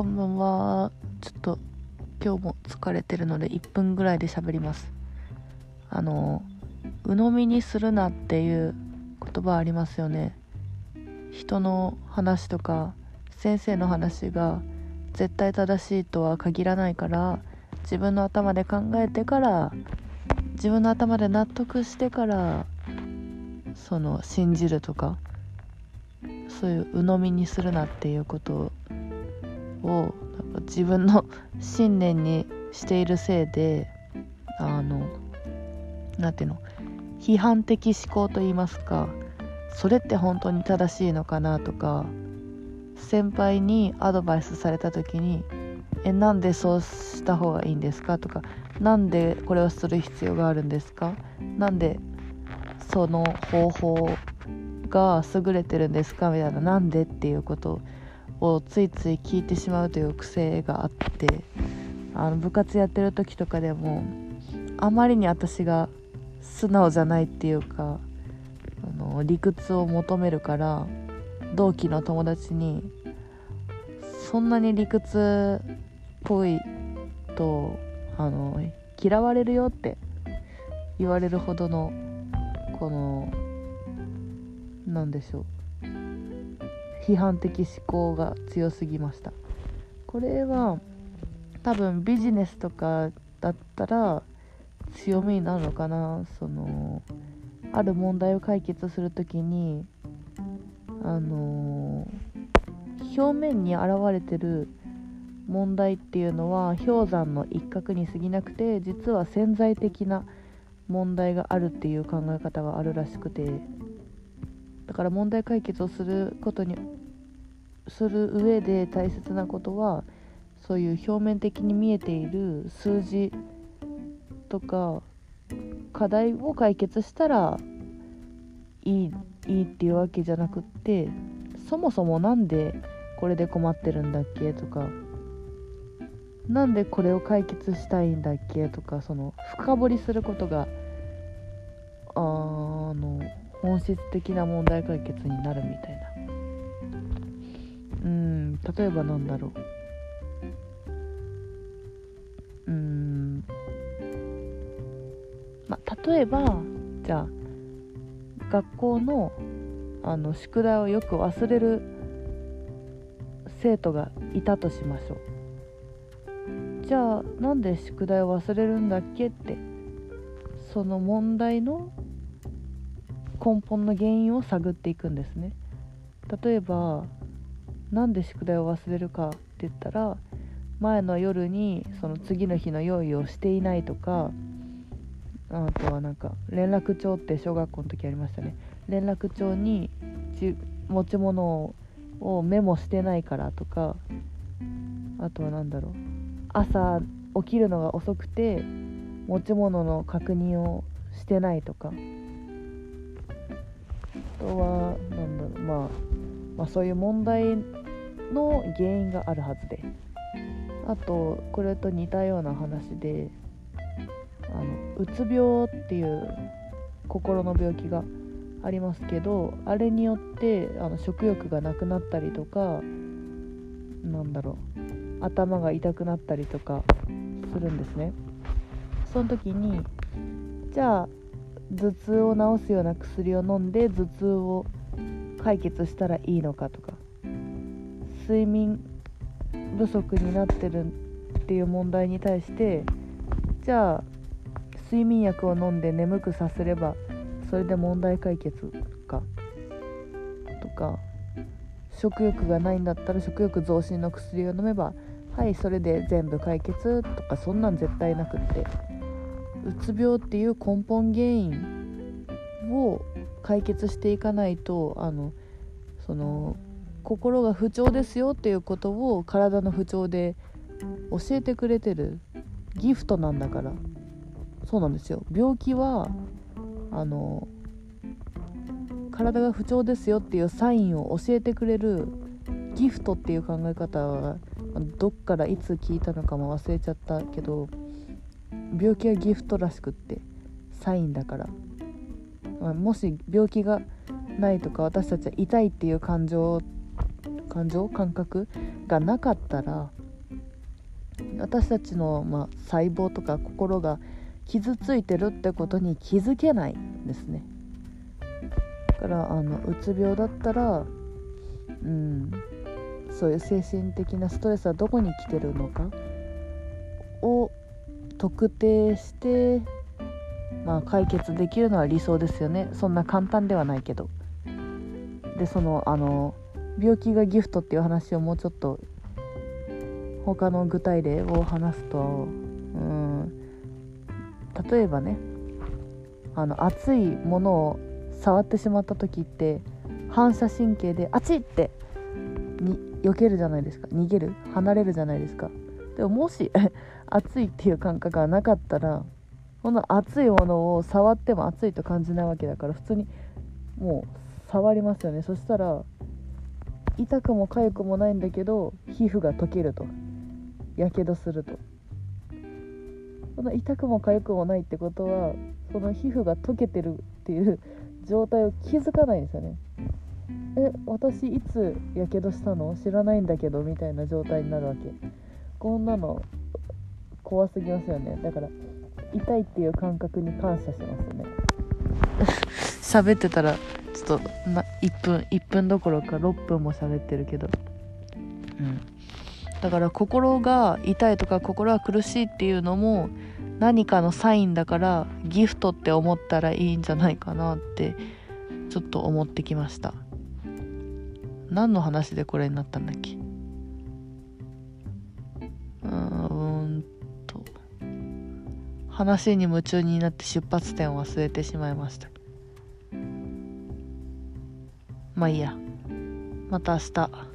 こんばんは。ちょっと今日も疲れてるので1分ぐらいで喋ります。あの、鵜呑みにするなっていう言葉ありますよね。人の話とか先生の話が絶対正しいとは限らないから自分の頭で考えてから自分の頭で納得してからその信じるとかそういう鵜呑みにするなっていうことをを自分の 信念にしているせいであの何ていうの批判的思考と言いますかそれって本当に正しいのかなとか先輩にアドバイスされた時に「えなんでそうした方がいいんですか?」とか「なんでこれをする必要があるんですか?」なんでその方法が優れてるんですか？みたいななんでっていうことをついつい聞いてしまうという癖があってあの部活やってる時とかでもあまりに私が素直じゃないっていうかあの理屈を求めるから同期の友達にそんなに理屈っぽいとあの嫌われるよって言われるほどのこの何でしょう。批判的思考が強すぎました。これは多分ビジネスとかだったら強みになるのかな。そのある問題を解決する時にあの表面に現れてる問題っていうのは氷山の一角に過ぎなくて実は潜在的な問題があるっていう考え方があるらしくて。だから問題解決をすることにする上で大切なことはそういう表面的に見えている数字とか課題を解決したらいいいいっていうわけじゃなくってそもそも何でこれで困ってるんだっけとかなんでこれを解決したいんだっけとかその深掘りすることが本質的な問題解決になるみたいな。うん例えばなんだろう。うんまあ例えばじゃあ学校のあの宿題をよく忘れる生徒がいたとしましょう。じゃあなんで宿題を忘れるんだっけってその問題の根本の原因を探っていくんですね。例えば何で宿題を忘れるかって言ったら前の夜にその次の日の用意をしていないとかあとはなんか連絡帳って小学校の時ありましたね。連絡帳に持ち物をメモしてないからとかあとは何だろう朝起きるのが遅くて持ち物の確認をしてないとか。とは何だろう、まあ、まあそういう問題の原因があるはずで。あとこれと似たような話であのうつ病っていう心の病気がありますけどあれによってあの食欲がなくなったりとかなんだろう頭が痛くなったりとかするんですね。その時にじゃあ頭痛を治すような薬を飲んで頭痛を解決したらいいのかとか。睡眠不足になってるっていう問題に対してじゃあ睡眠薬を飲んで眠くさせればそれで問題解決か。とか食欲がないんだったら食欲増進の薬を飲めばはいそれで全部解決とかそんなん絶対なくって。うつ病っていう根本原因を解決していかないとあのその心が不調ですよっていうことを体の不調で教えてくれてるギフトなんだから。そうなんですよ。病気はあの体が不調ですよっていうサインを教えてくれるギフトっていう考え方はどっからいつ聞いたのかも忘れちゃったけど病気はギフトらしくってサインだから、まあ、もし病気がないとか私たちは痛いっていう感情感情？感覚がなかったら私たちの、まあ、細胞とか心が傷ついてるってことに気づけないですね。だからあのうつ病だったらうんそういう精神的なストレスはどこに来てるのかを特定してまあ解決できるのは理想ですよね。そんな簡単ではないけど。でそのあの病気がギフトっていう話をもうちょっと他の具体例を話すとうん例えばねあの熱いものを触ってしまった時って反射神経で「あち!」ってに避けるじゃないですか。逃げる？離れるじゃないですか。でももし 熱いっていう感覚がなかったらこの熱いものを触っても熱いと感じないわけだから普通にもう触りますよね。そしたら痛くも痒くもないんだけど皮膚が溶けると。やけどすると。その痛くも痒くもないってことはその皮膚が溶けてるっていう 状態を気づかないんですよね。え私いつやけどしたの？知らないんだけどみたいな状態になるわけ。こんなの怖すぎますよね。だから痛いっていう感覚に感謝しますね。喋ってたらちょっとな1分1分どころか6分も喋ってるけど。うん。だから心が痛いとか心が苦しいっていうのも何かのサインだからギフトって思ったらいいんじゃないかなってちょっと思ってきました。何の話でこれになったんだっけ？話に夢中になって出発点を忘れてしまいました。まあいいや。また明日。